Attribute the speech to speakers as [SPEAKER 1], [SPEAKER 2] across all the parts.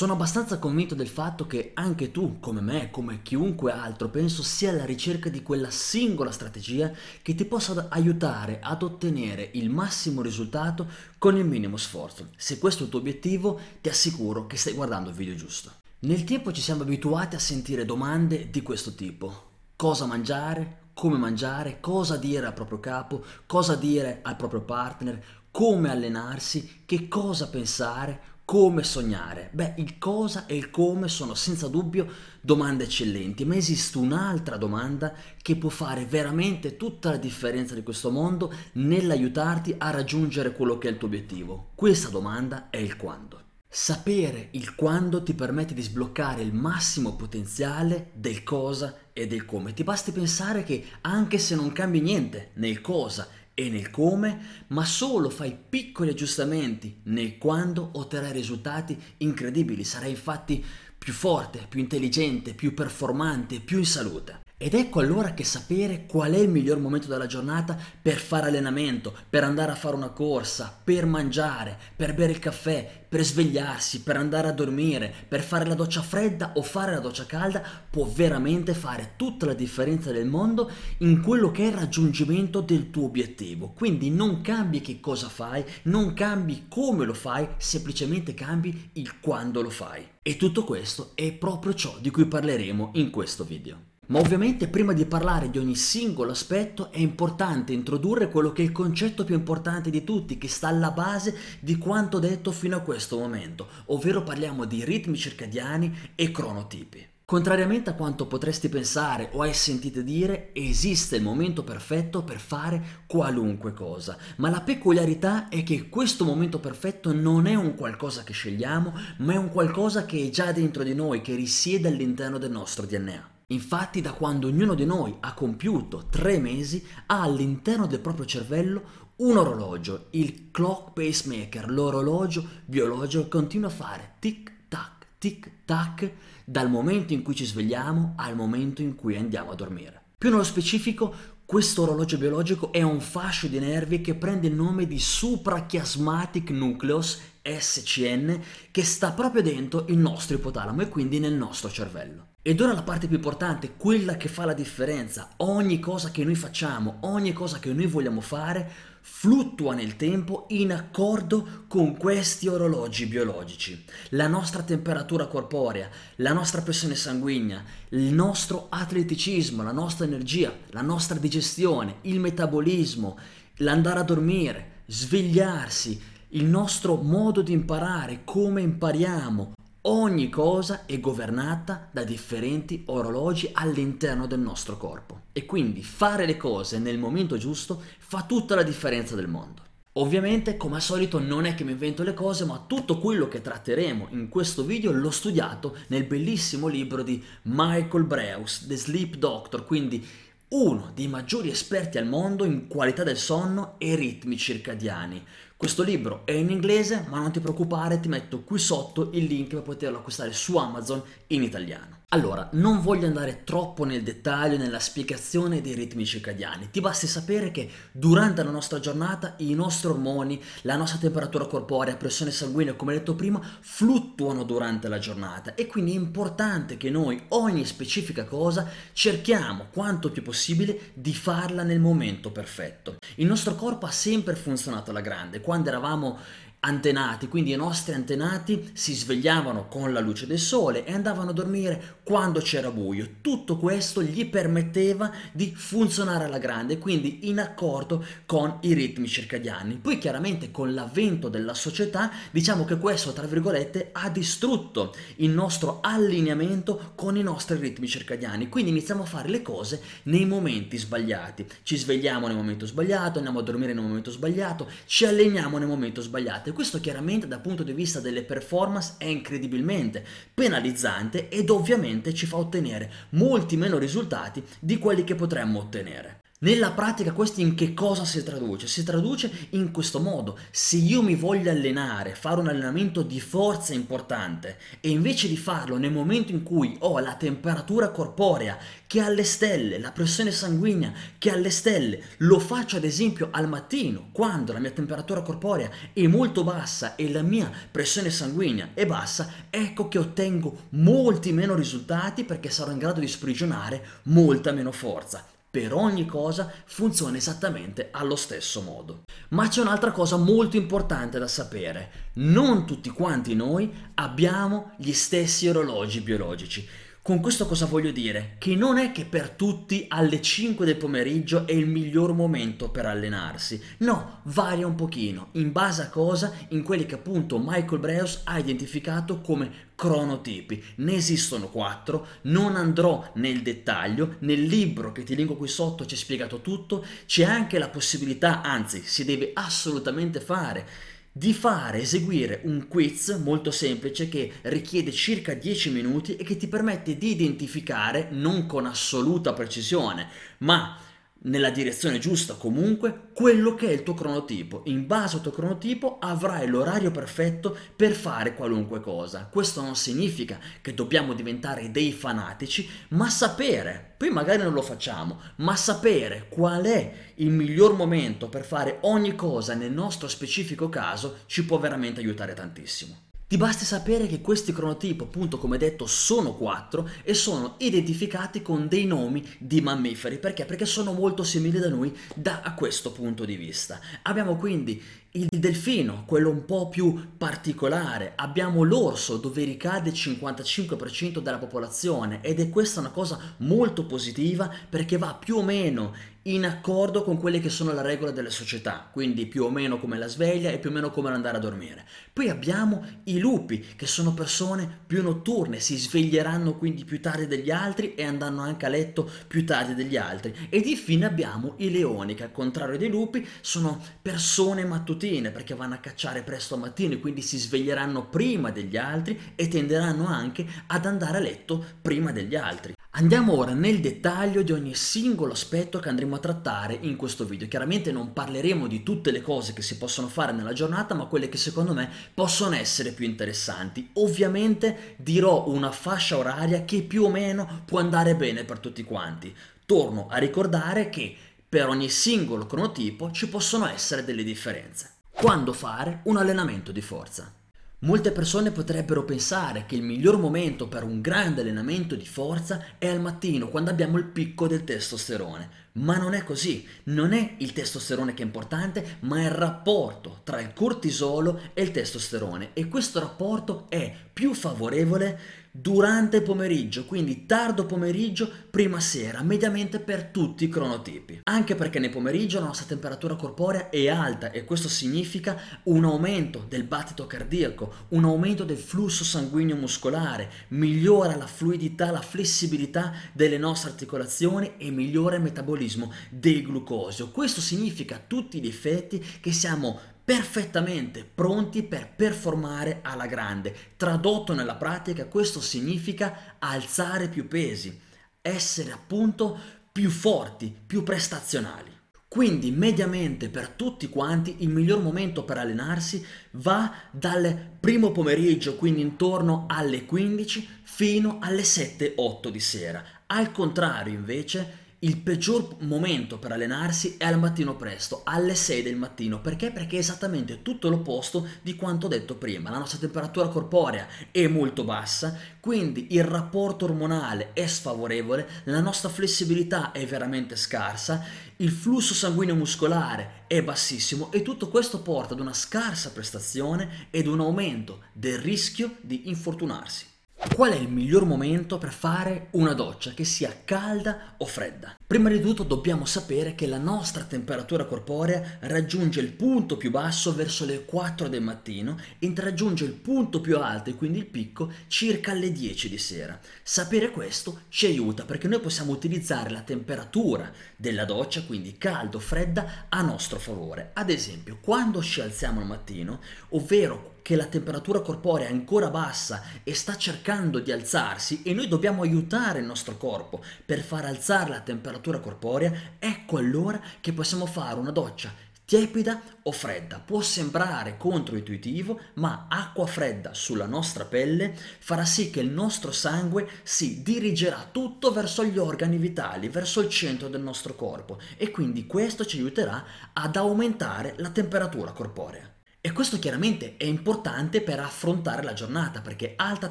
[SPEAKER 1] Sono abbastanza convinto del fatto che anche tu, come me, come chiunque altro, penso sia alla ricerca di quella singola strategia che ti possa aiutare ad ottenere il massimo risultato con il minimo sforzo. Se questo è il tuo obiettivo, ti assicuro che stai guardando il video giusto. Nel tempo ci siamo abituati a sentire domande di questo tipo. Cosa mangiare? Come mangiare? Cosa dire al proprio capo? Cosa dire al proprio partner? Come allenarsi? Che cosa pensare? Come sognare? Beh, il cosa e il come sono senza dubbio domande eccellenti, ma esiste un'altra domanda che può fare veramente tutta la differenza di questo mondo nell'aiutarti a raggiungere quello che è il tuo obiettivo. Questa domanda è il quando. Sapere il quando ti permette di sbloccare il massimo potenziale del cosa e del come. Ti basti pensare che anche se non cambi niente nel cosa e nel come, ma solo fai piccoli aggiustamenti nel quando otterrai risultati incredibili. Sarai infatti più forte, più intelligente, più performante, più in salute. Ed ecco allora che sapere qual è il miglior momento della giornata per fare allenamento, per andare a fare una corsa, per mangiare, per bere il caffè, per svegliarsi, per andare a dormire, per fare la doccia fredda o fare la doccia calda, può veramente fare tutta la differenza del mondo in quello che è il raggiungimento del tuo obiettivo. Quindi non cambi che cosa fai, non cambi come lo fai, semplicemente cambi il quando lo fai. E tutto questo è proprio ciò di cui parleremo in questo video. Ma ovviamente prima di parlare di ogni singolo aspetto è importante introdurre quello che è il concetto più importante di tutti, che sta alla base di quanto detto fino a questo momento, ovvero parliamo di ritmi circadiani e cronotipi. Contrariamente a quanto potresti pensare o hai sentito dire, esiste il momento perfetto per fare qualunque cosa, ma la peculiarità è che questo momento perfetto non è un qualcosa che scegliamo, ma è un qualcosa che è già dentro di noi, che risiede all'interno del nostro DNA. Infatti da quando ognuno di noi ha compiuto tre mesi ha all'interno del proprio cervello un orologio, il clock pacemaker, l'orologio biologico che continua a fare tic tac, tic tac dal momento in cui ci svegliamo al momento in cui andiamo a dormire. Più nello specifico, questo orologio biologico è un fascio di nervi che prende il nome di suprachiasmatic nucleus SCN che sta proprio dentro il nostro ipotalamo e quindi nel nostro cervello. Ed ora la parte più importante, quella che fa la differenza. Ogni cosa che noi facciamo, ogni cosa che noi vogliamo fare, fluttua nel tempo in accordo con questi orologi biologici. La nostra temperatura corporea, la nostra pressione sanguigna, il nostro atleticismo, la nostra energia, la nostra digestione, il metabolismo, l'andare a dormire, svegliarsi, il nostro modo di imparare, come impariamo, Ogni cosa è governata da differenti orologi all'interno del nostro corpo e quindi fare le cose nel momento giusto fa tutta la differenza del mondo. Ovviamente, come al solito, non è che mi invento le cose, ma tutto quello che tratteremo in questo video l'ho studiato nel bellissimo libro di Michael Breus, The Sleep Doctor, quindi uno dei maggiori esperti al mondo in qualità del sonno e ritmi circadiani. Questo libro è in inglese, ma non ti preoccupare, ti metto qui sotto il link per poterlo acquistare su Amazon in italiano. Allora, non voglio andare troppo nel dettaglio nella spiegazione dei ritmi circadiani, ti basti sapere che durante la nostra giornata i nostri ormoni, la nostra temperatura corporea, pressione sanguigna, come detto prima, fluttuano durante la giornata. E quindi è importante che noi ogni specifica cosa cerchiamo quanto più possibile di farla nel momento perfetto. Il nostro corpo ha sempre funzionato alla grande, quando eravamo antenati, quindi i nostri antenati si svegliavano con la luce del sole e andavano a dormire quando c'era buio. Tutto questo gli permetteva di funzionare alla grande, quindi in accordo con i ritmi circadiani. Poi chiaramente con l'avvento della società, diciamo che questo, tra virgolette, ha distrutto il nostro allineamento con i nostri ritmi circadiani. Quindi iniziamo a fare le cose nei momenti sbagliati. Ci svegliamo nel momento sbagliato, andiamo a dormire nel momento sbagliato, ci alleniamo nel momento sbagliato e questo chiaramente dal punto di vista delle performance è incredibilmente penalizzante ed ovviamente ci fa ottenere molti meno risultati di quelli che potremmo ottenere. Nella pratica questo in che cosa si traduce? Si traduce in questo modo. Se io mi voglio allenare, fare un allenamento di forza importante e invece di farlo nel momento in cui ho la temperatura corporea che è alle stelle, la pressione sanguigna che è alle stelle, lo faccio ad esempio al mattino quando la mia temperatura corporea è molto bassa e la mia pressione sanguigna è bassa, ecco che ottengo molti meno risultati perché sarò in grado di sprigionare molta meno forza per ogni cosa funziona esattamente allo stesso modo. Ma c'è un'altra cosa molto importante da sapere. Non tutti quanti noi abbiamo gli stessi orologi biologici. Con questo cosa voglio dire? Che non è che per tutti alle 5 del pomeriggio è il miglior momento per allenarsi. No, varia un pochino, in base a cosa? In quelli che appunto Michael Breus ha identificato come cronotipi. Ne esistono quattro, non andrò nel dettaglio, nel libro che ti linko qui sotto c'è spiegato tutto, c'è anche la possibilità, anzi si deve assolutamente fare di fare, eseguire un quiz molto semplice che richiede circa 10 minuti e che ti permette di identificare, non con assoluta precisione, ma nella direzione giusta comunque quello che è il tuo cronotipo. In base al tuo cronotipo avrai l'orario perfetto per fare qualunque cosa. Questo non significa che dobbiamo diventare dei fanatici, ma sapere, poi magari non lo facciamo, ma sapere qual è il miglior momento per fare ogni cosa nel nostro specifico caso ci può veramente aiutare tantissimo. Ti basti sapere che questi cronotipi, appunto come detto, sono quattro e sono identificati con dei nomi di mammiferi. Perché? Perché sono molto simili da noi da questo punto di vista. Abbiamo quindi il delfino, quello un po' più particolare, abbiamo l'orso dove ricade il 55% della popolazione ed è questa una cosa molto positiva perché va più o meno in accordo con quelle che sono le regole delle società, quindi più o meno come la sveglia e più o meno come andare a dormire. Poi abbiamo i lupi, che sono persone più notturne, si sveglieranno quindi più tardi degli altri e andranno anche a letto più tardi degli altri. Ed infine abbiamo i leoni, che al contrario dei lupi sono persone mattutine perché vanno a cacciare presto a mattino e quindi si sveglieranno prima degli altri e tenderanno anche ad andare a letto prima degli altri. Andiamo ora nel dettaglio di ogni singolo aspetto che andremo a trattare in questo video. Chiaramente non parleremo di tutte le cose che si possono fare nella giornata, ma quelle che secondo me possono essere più interessanti. Ovviamente dirò una fascia oraria che più o meno può andare bene per tutti quanti. Torno a ricordare che per ogni singolo cronotipo ci possono essere delle differenze. Quando fare un allenamento di forza? Molte persone potrebbero pensare che il miglior momento per un grande allenamento di forza è al mattino, quando abbiamo il picco del testosterone. Ma non è così, non è il testosterone che è importante, ma è il rapporto tra il cortisolo e il testosterone e questo rapporto è più favorevole durante il pomeriggio, quindi tardo pomeriggio, prima sera, mediamente per tutti i cronotipi. Anche perché nel pomeriggio la nostra temperatura corporea è alta e questo significa un aumento del battito cardiaco, un aumento del flusso sanguigno muscolare, migliora la fluidità, la flessibilità delle nostre articolazioni e migliora il metabolismo del glucosio. Questo significa a tutti gli effetti che siamo perfettamente pronti per performare alla grande. Tradotto nella pratica questo significa alzare più pesi, essere appunto più forti, più prestazionali. Quindi mediamente per tutti quanti il miglior momento per allenarsi va dal primo pomeriggio, quindi intorno alle 15, fino alle 7-8 di sera. Al contrario invece il peggior momento per allenarsi è al mattino presto, alle 6 del mattino. Perché? Perché è esattamente tutto l'opposto di quanto detto prima. La nostra temperatura corporea è molto bassa, quindi il rapporto ormonale è sfavorevole, la nostra flessibilità è veramente scarsa, il flusso sanguigno muscolare è bassissimo e tutto questo porta ad una scarsa prestazione ed un aumento del rischio di infortunarsi. Qual è il miglior momento per fare una doccia, che sia calda o fredda? Prima di tutto dobbiamo sapere che la nostra temperatura corporea raggiunge il punto più basso verso le 4 del mattino e raggiunge il punto più alto e quindi il picco circa alle 10 di sera. Sapere questo ci aiuta perché noi possiamo utilizzare la temperatura della doccia, quindi caldo o fredda, a nostro favore. Ad esempio, quando ci alziamo al mattino, ovvero che la temperatura corporea è ancora bassa e sta cercando di alzarsi e noi dobbiamo aiutare il nostro corpo per far alzare la temperatura corporea, ecco allora che possiamo fare una doccia tiepida o fredda. Può sembrare controintuitivo, ma acqua fredda sulla nostra pelle farà sì che il nostro sangue si dirigerà tutto verso gli organi vitali, verso il centro del nostro corpo e quindi questo ci aiuterà ad aumentare la temperatura corporea. E questo chiaramente è importante per affrontare la giornata perché alta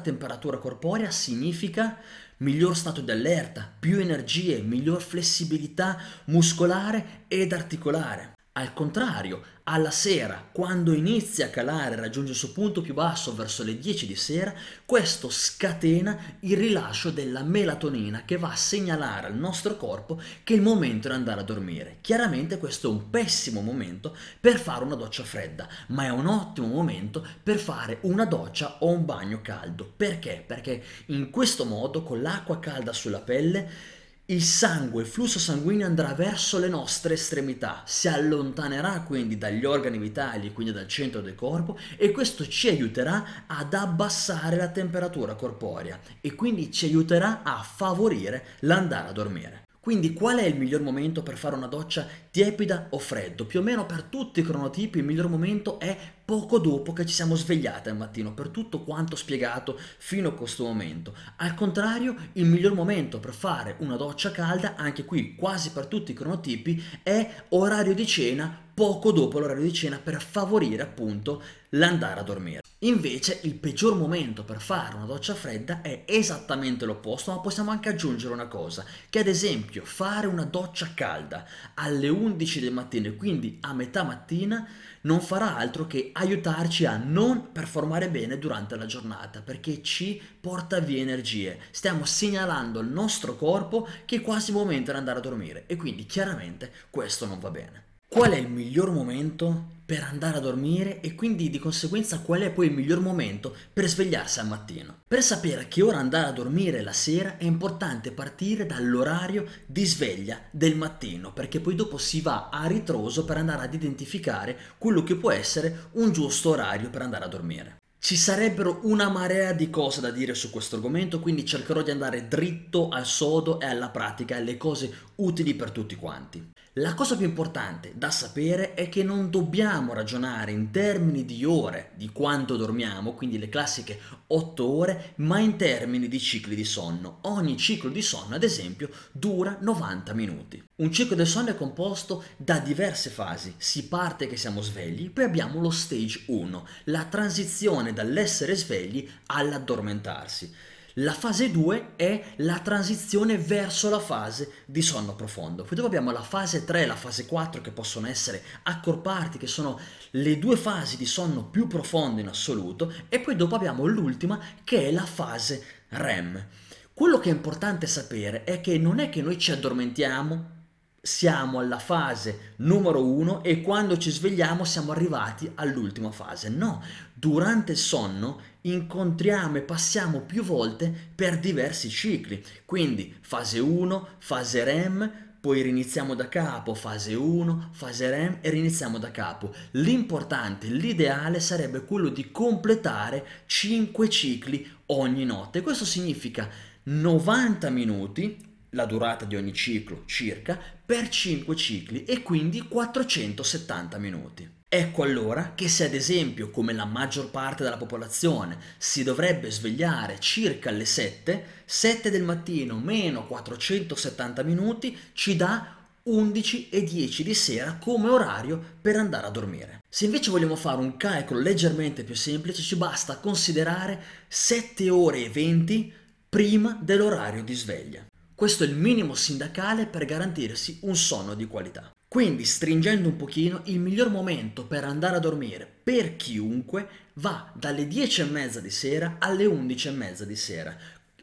[SPEAKER 1] temperatura corporea significa miglior stato di allerta, più energie, miglior flessibilità muscolare ed articolare. Al contrario, alla sera, quando inizia a calare e raggiunge il suo punto più basso verso le 10 di sera, questo scatena il rilascio della melatonina che va a segnalare al nostro corpo che è il momento di andare a dormire. Chiaramente questo è un pessimo momento per fare una doccia fredda, ma è un ottimo momento per fare una doccia o un bagno caldo. Perché? Perché in questo modo, con l'acqua calda sulla pelle, il sangue, il flusso sanguigno andrà verso le nostre estremità, si allontanerà quindi dagli organi vitali, quindi dal centro del corpo e questo ci aiuterà ad abbassare la temperatura corporea e quindi ci aiuterà a favorire l'andare a dormire. Quindi qual è il miglior momento per fare una doccia tiepida o freddo? Più o meno per tutti i cronotipi il miglior momento è poco dopo che ci siamo svegliati al mattino, per tutto quanto spiegato fino a questo momento. Al contrario, il miglior momento per fare una doccia calda, anche qui quasi per tutti i cronotipi, è orario di cena poco dopo l'orario di cena per favorire appunto l'andare a dormire. Invece il peggior momento per fare una doccia fredda è esattamente l'opposto, ma possiamo anche aggiungere una cosa, che ad esempio fare una doccia calda alle 11 del mattino quindi a metà mattina non farà altro che aiutarci a non performare bene durante la giornata perché ci porta via energie. Stiamo segnalando al nostro corpo che è quasi il momento di andare a dormire e quindi chiaramente questo non va bene. Qual è il miglior momento per andare a dormire e quindi di conseguenza qual è poi il miglior momento per svegliarsi al mattino? Per sapere a che ora andare a dormire la sera è importante partire dall'orario di sveglia del mattino perché poi dopo si va a ritroso per andare ad identificare quello che può essere un giusto orario per andare a dormire. Ci sarebbero una marea di cose da dire su questo argomento, quindi cercherò di andare dritto al sodo e alla pratica, alle cose utili per tutti quanti. La cosa più importante da sapere è che non dobbiamo ragionare in termini di ore di quanto dormiamo, quindi le classiche 8 ore, ma in termini di cicli di sonno. Ogni ciclo di sonno, ad esempio, dura 90 minuti. Un ciclo del sonno è composto da diverse fasi. Si parte che siamo svegli, poi abbiamo lo stage 1, la transizione dall'essere svegli all'addormentarsi. La fase 2 è la transizione verso la fase di sonno profondo. Poi dopo abbiamo la fase 3 e la fase 4 che possono essere accorparti, che sono le due fasi di sonno più profondo in assoluto, e poi dopo abbiamo l'ultima che è la fase REM. Quello che è importante sapere è che non è che noi ci addormentiamo, siamo alla fase numero uno e quando ci svegliamo siamo arrivati all'ultima fase. No, durante il sonno incontriamo e passiamo più volte per diversi cicli. Quindi fase 1, fase REM, poi riniziamo da capo, fase 1, fase REM e riniziamo da capo. L'importante, l'ideale sarebbe quello di completare 5 cicli ogni notte. Questo significa 90 minuti la durata di ogni ciclo circa per 5 cicli e quindi 470 minuti. Ecco allora che se ad esempio, come la maggior parte della popolazione, si dovrebbe svegliare circa alle 7, 7 del mattino meno 470 minuti ci dà 11 e 10 di sera come orario per andare a dormire. Se invece vogliamo fare un calcolo leggermente più semplice, ci basta considerare 7 ore e 20 prima dell'orario di sveglia. Questo è il minimo sindacale per garantirsi un sonno di qualità. Quindi, stringendo un pochino, il miglior momento per andare a dormire per chiunque va dalle 10 e mezza di sera alle 11 e mezza di sera.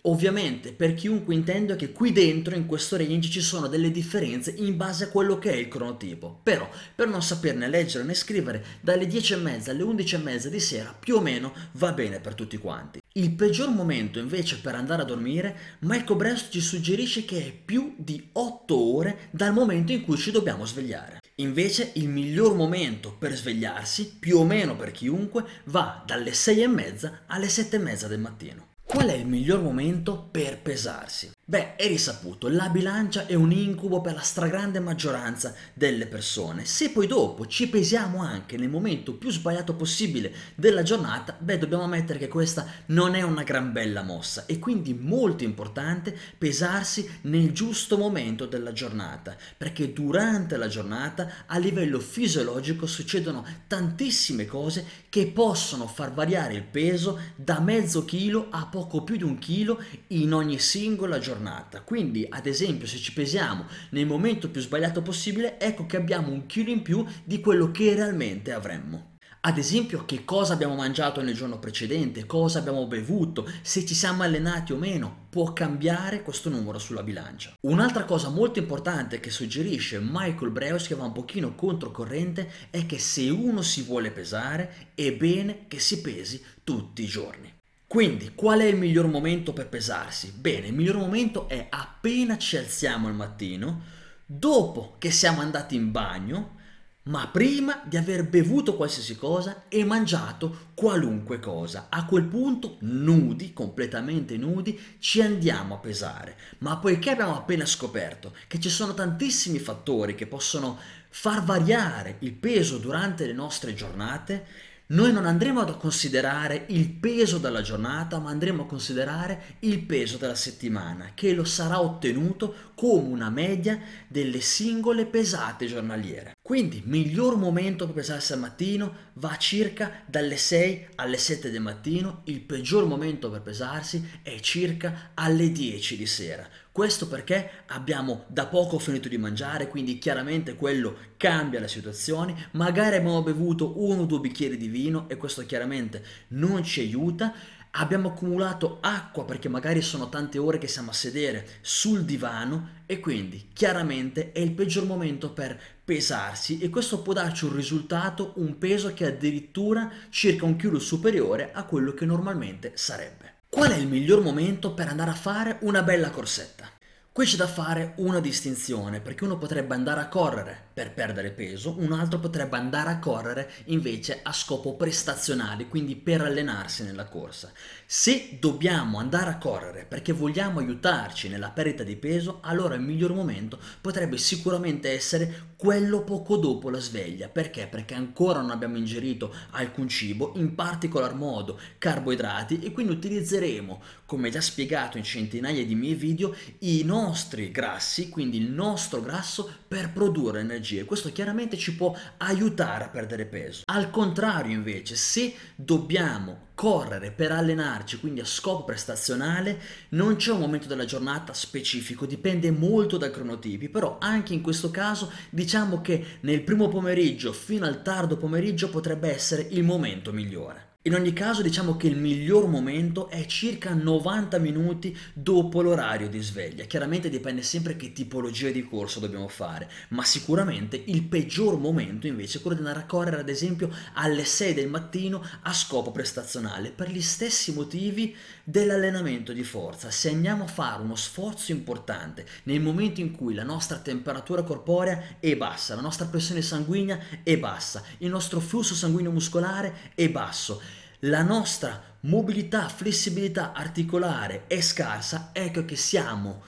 [SPEAKER 1] Ovviamente per chiunque intendo che qui dentro in questo range ci sono delle differenze in base a quello che è il cronotipo, però per non saperne leggere né scrivere dalle 10 e mezza alle 11 e mezza di sera più o meno va bene per tutti quanti. Il peggior momento invece per andare a dormire, Michael Bresto ci suggerisce che è più di 8 ore dal momento in cui ci dobbiamo svegliare. Invece il miglior momento per svegliarsi, più o meno per chiunque, va dalle 6 e mezza alle 7 e mezza del mattino. Qual è il miglior momento per pesarsi? Beh, è risaputo, la bilancia è un incubo per la stragrande maggioranza delle persone. Se poi dopo ci pesiamo anche nel momento più sbagliato possibile della giornata, beh, dobbiamo ammettere che questa non è una gran bella mossa e quindi molto importante pesarsi nel giusto momento della giornata, perché durante la giornata a livello fisiologico succedono tantissime cose che possono far variare il peso da mezzo chilo a poco più di un chilo in ogni singola giornata. Quindi, ad esempio, se ci pesiamo nel momento più sbagliato possibile, ecco che abbiamo un chilo in più di quello che realmente avremmo. Ad esempio, che cosa abbiamo mangiato nel giorno precedente, cosa abbiamo bevuto, se ci siamo allenati o meno, può cambiare questo numero sulla bilancia. Un'altra cosa molto importante che suggerisce Michael Breus, che va un pochino controcorrente, è che se uno si vuole pesare, è bene che si pesi tutti i giorni. Quindi, qual è il miglior momento per pesarsi? Bene, il miglior momento è appena ci alziamo al mattino, dopo che siamo andati in bagno, ma prima di aver bevuto qualsiasi cosa e mangiato qualunque cosa. A quel punto, nudi, completamente nudi, ci andiamo a pesare. Ma poiché abbiamo appena scoperto che ci sono tantissimi fattori che possono far variare il peso durante le nostre giornate, noi non andremo a considerare il peso della giornata, ma andremo a considerare il peso della settimana, che lo sarà ottenuto come una media delle singole pesate giornaliere. Quindi, miglior momento per pesarsi al mattino va circa dalle 6 alle 7 del mattino, il peggior momento per pesarsi è circa alle 10 di sera. Questo perché abbiamo da poco finito di mangiare, quindi chiaramente quello cambia la situazione. Magari abbiamo bevuto uno o due bicchieri di vino e questo chiaramente non ci aiuta. Abbiamo accumulato acqua perché magari sono tante ore che siamo a sedere sul divano e quindi chiaramente è il peggior momento per pesarsi e questo può darci un risultato, un peso che è addirittura circa un chilo superiore a quello che normalmente sarebbe. Qual è il miglior momento per andare a fare una bella corsetta? Qui c'è da fare una distinzione, perché uno potrebbe andare a correre per perdere peso, un altro potrebbe andare a correre invece a scopo prestazionale, quindi per allenarsi nella corsa. Se dobbiamo andare a correre perché vogliamo aiutarci nella perdita di peso, allora il miglior momento potrebbe sicuramente essere quello poco dopo la sveglia. Perché? Perché ancora non abbiamo ingerito alcun cibo, in particolar modo carboidrati, e quindi utilizzeremo, come già spiegato in centinaia di miei video, i nostri grassi, quindi il nostro grasso per produrre energia energie. Questo chiaramente ci può aiutare a perdere peso. Al contrario, invece, se dobbiamo correre per allenarci, quindi a scopo prestazionale, non c'è un momento della giornata specifico, dipende molto dai cronotipi, però anche in questo caso diciamo che nel primo pomeriggio fino al tardo pomeriggio potrebbe essere il momento migliore. In ogni caso diciamo che il miglior momento è circa 90 minuti dopo l'orario di sveglia. Chiaramente dipende sempre che tipologia di corso dobbiamo fare, ma sicuramente il peggior momento invece è quello di andare a correre ad esempio alle 6 del mattino a scopo prestazionale per gli stessi motivi dell'allenamento di forza. Se andiamo a fare uno sforzo importante nel momento in cui la nostra temperatura corporea è bassa, la nostra pressione sanguigna è bassa, il nostro flusso sanguigno muscolare è basso, la nostra mobilità, flessibilità articolare è scarsa, ecco che siamo,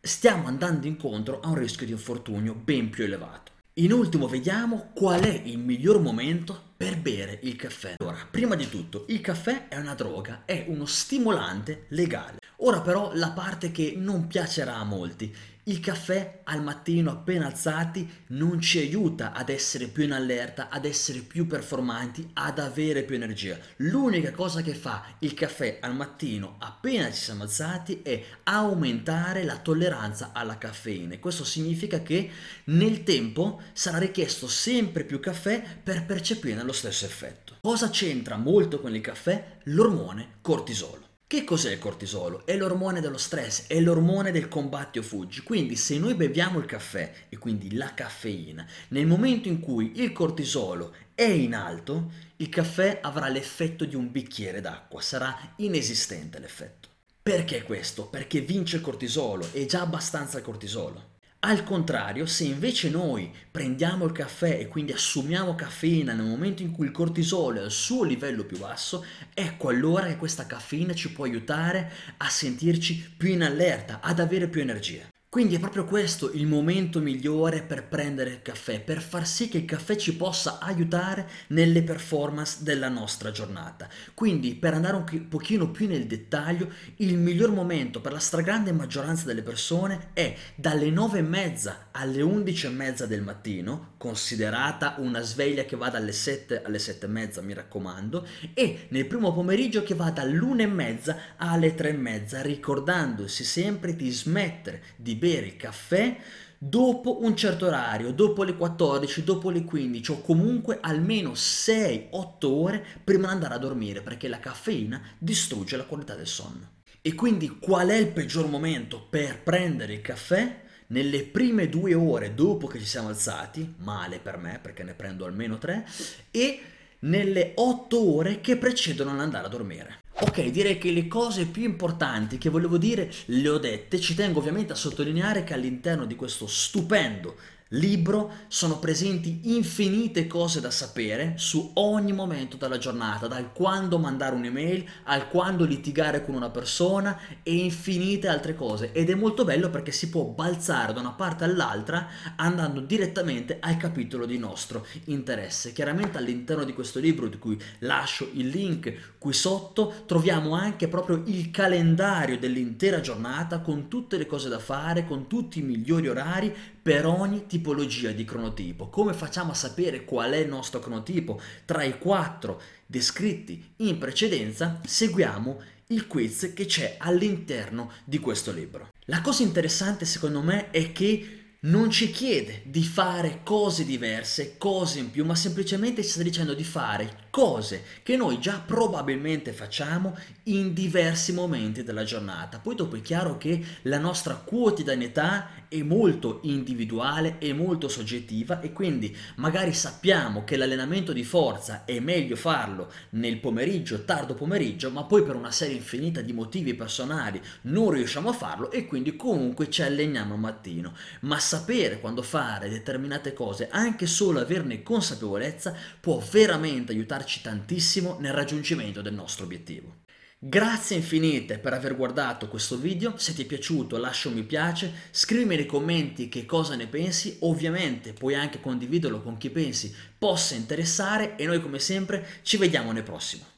[SPEAKER 1] stiamo andando incontro a un rischio di infortunio ben più elevato. In ultimo vediamo qual è il miglior momento per bere il caffè. Allora, prima di tutto, il caffè è una droga, è uno stimolante legale. Ora però la parte che non piacerà a molti. Il caffè al mattino appena alzati non ci aiuta ad essere più in allerta, ad essere più performanti, ad avere più energia. L'unica cosa che fa il caffè al mattino appena ci siamo alzati è aumentare la tolleranza alla caffeina. Questo significa che nel tempo sarà richiesto sempre più caffè per percepire lo stesso effetto. Cosa c'entra molto con il caffè? L'ormone cortisolo. Che cos'è il cortisolo? È l'ormone dello stress, è l'ormone del combatti o fuggi. Quindi se noi beviamo il caffè e quindi la caffeina, nel momento in cui il cortisolo è in alto, il caffè avrà l'effetto di un bicchiere d'acqua, sarà inesistente l'effetto. Perché questo? Perché vince il cortisolo, è già abbastanza il cortisolo. Al contrario, se invece noi prendiamo il caffè e quindi assumiamo caffeina nel momento in cui il cortisolo è al suo livello più basso, ecco allora che questa caffeina ci può aiutare a sentirci più in allerta, ad avere più energia. Quindi è proprio questo il momento migliore per prendere il caffè, per far sì che il caffè ci possa aiutare nelle performance della nostra giornata. Quindi per andare un pochino più nel dettaglio, il miglior momento per la stragrande maggioranza delle persone è dalle 9 e mezza alle 11 e mezza del mattino, considerata una sveglia che va dalle 7 alle 7 e mezza, mi raccomando, e nel primo pomeriggio che va dall'una e mezza alle 3 e mezza, ricordandosi sempre di smettere di bere il caffè dopo un certo orario, dopo le 14, dopo le 15 o comunque almeno 6-8 ore prima di andare a dormire perché la caffeina distrugge la qualità del sonno. E quindi qual è il peggior momento per prendere il caffè? Nelle prime due ore dopo che ci siamo alzati, male per me perché ne prendo almeno tre, e nelle otto ore che precedono l'andare a dormire. Ok, direi che le cose più importanti che volevo dire le ho dette, ci tengo ovviamente a sottolineare che all'interno di questo stupendo libro sono presenti infinite cose da sapere su ogni momento della giornata, dal quando mandare un'email al quando litigare con una persona e infinite altre cose ed è molto bello perché si può balzare da una parte all'altra andando direttamente al capitolo di nostro interesse. Chiaramente all'interno di questo libro di cui lascio il link qui sotto troviamo anche proprio il calendario dell'intera giornata con tutte le cose da fare, con tutti i migliori orari per ogni tipologia di cronotipo. Come facciamo a sapere qual è il nostro cronotipo tra i quattro descritti in precedenza? Seguiamo il quiz che c'è all'interno di questo libro. La cosa interessante secondo me è che non ci chiede di fare cose diverse, cose in più, ma semplicemente ci sta dicendo di fare cose che noi già probabilmente facciamo in diversi momenti della giornata. Poi dopo è chiaro che la nostra quotidianità è molto individuale e molto soggettiva e quindi magari sappiamo che l'allenamento di forza è meglio farlo nel pomeriggio, tardo pomeriggio, ma poi per una serie infinita di motivi personali non riusciamo a farlo e quindi comunque ci alleniamo al mattino. Ma sapere quando fare determinate cose, anche solo averne consapevolezza, può veramente aiutarci aiutarci tantissimo nel raggiungimento del nostro obiettivo. Grazie infinite per aver guardato questo video, se ti è piaciuto lascia un mi piace, scrivimi nei commenti che cosa ne pensi, ovviamente puoi anche condividerlo con chi pensi possa interessare e noi come sempre ci vediamo nel prossimo.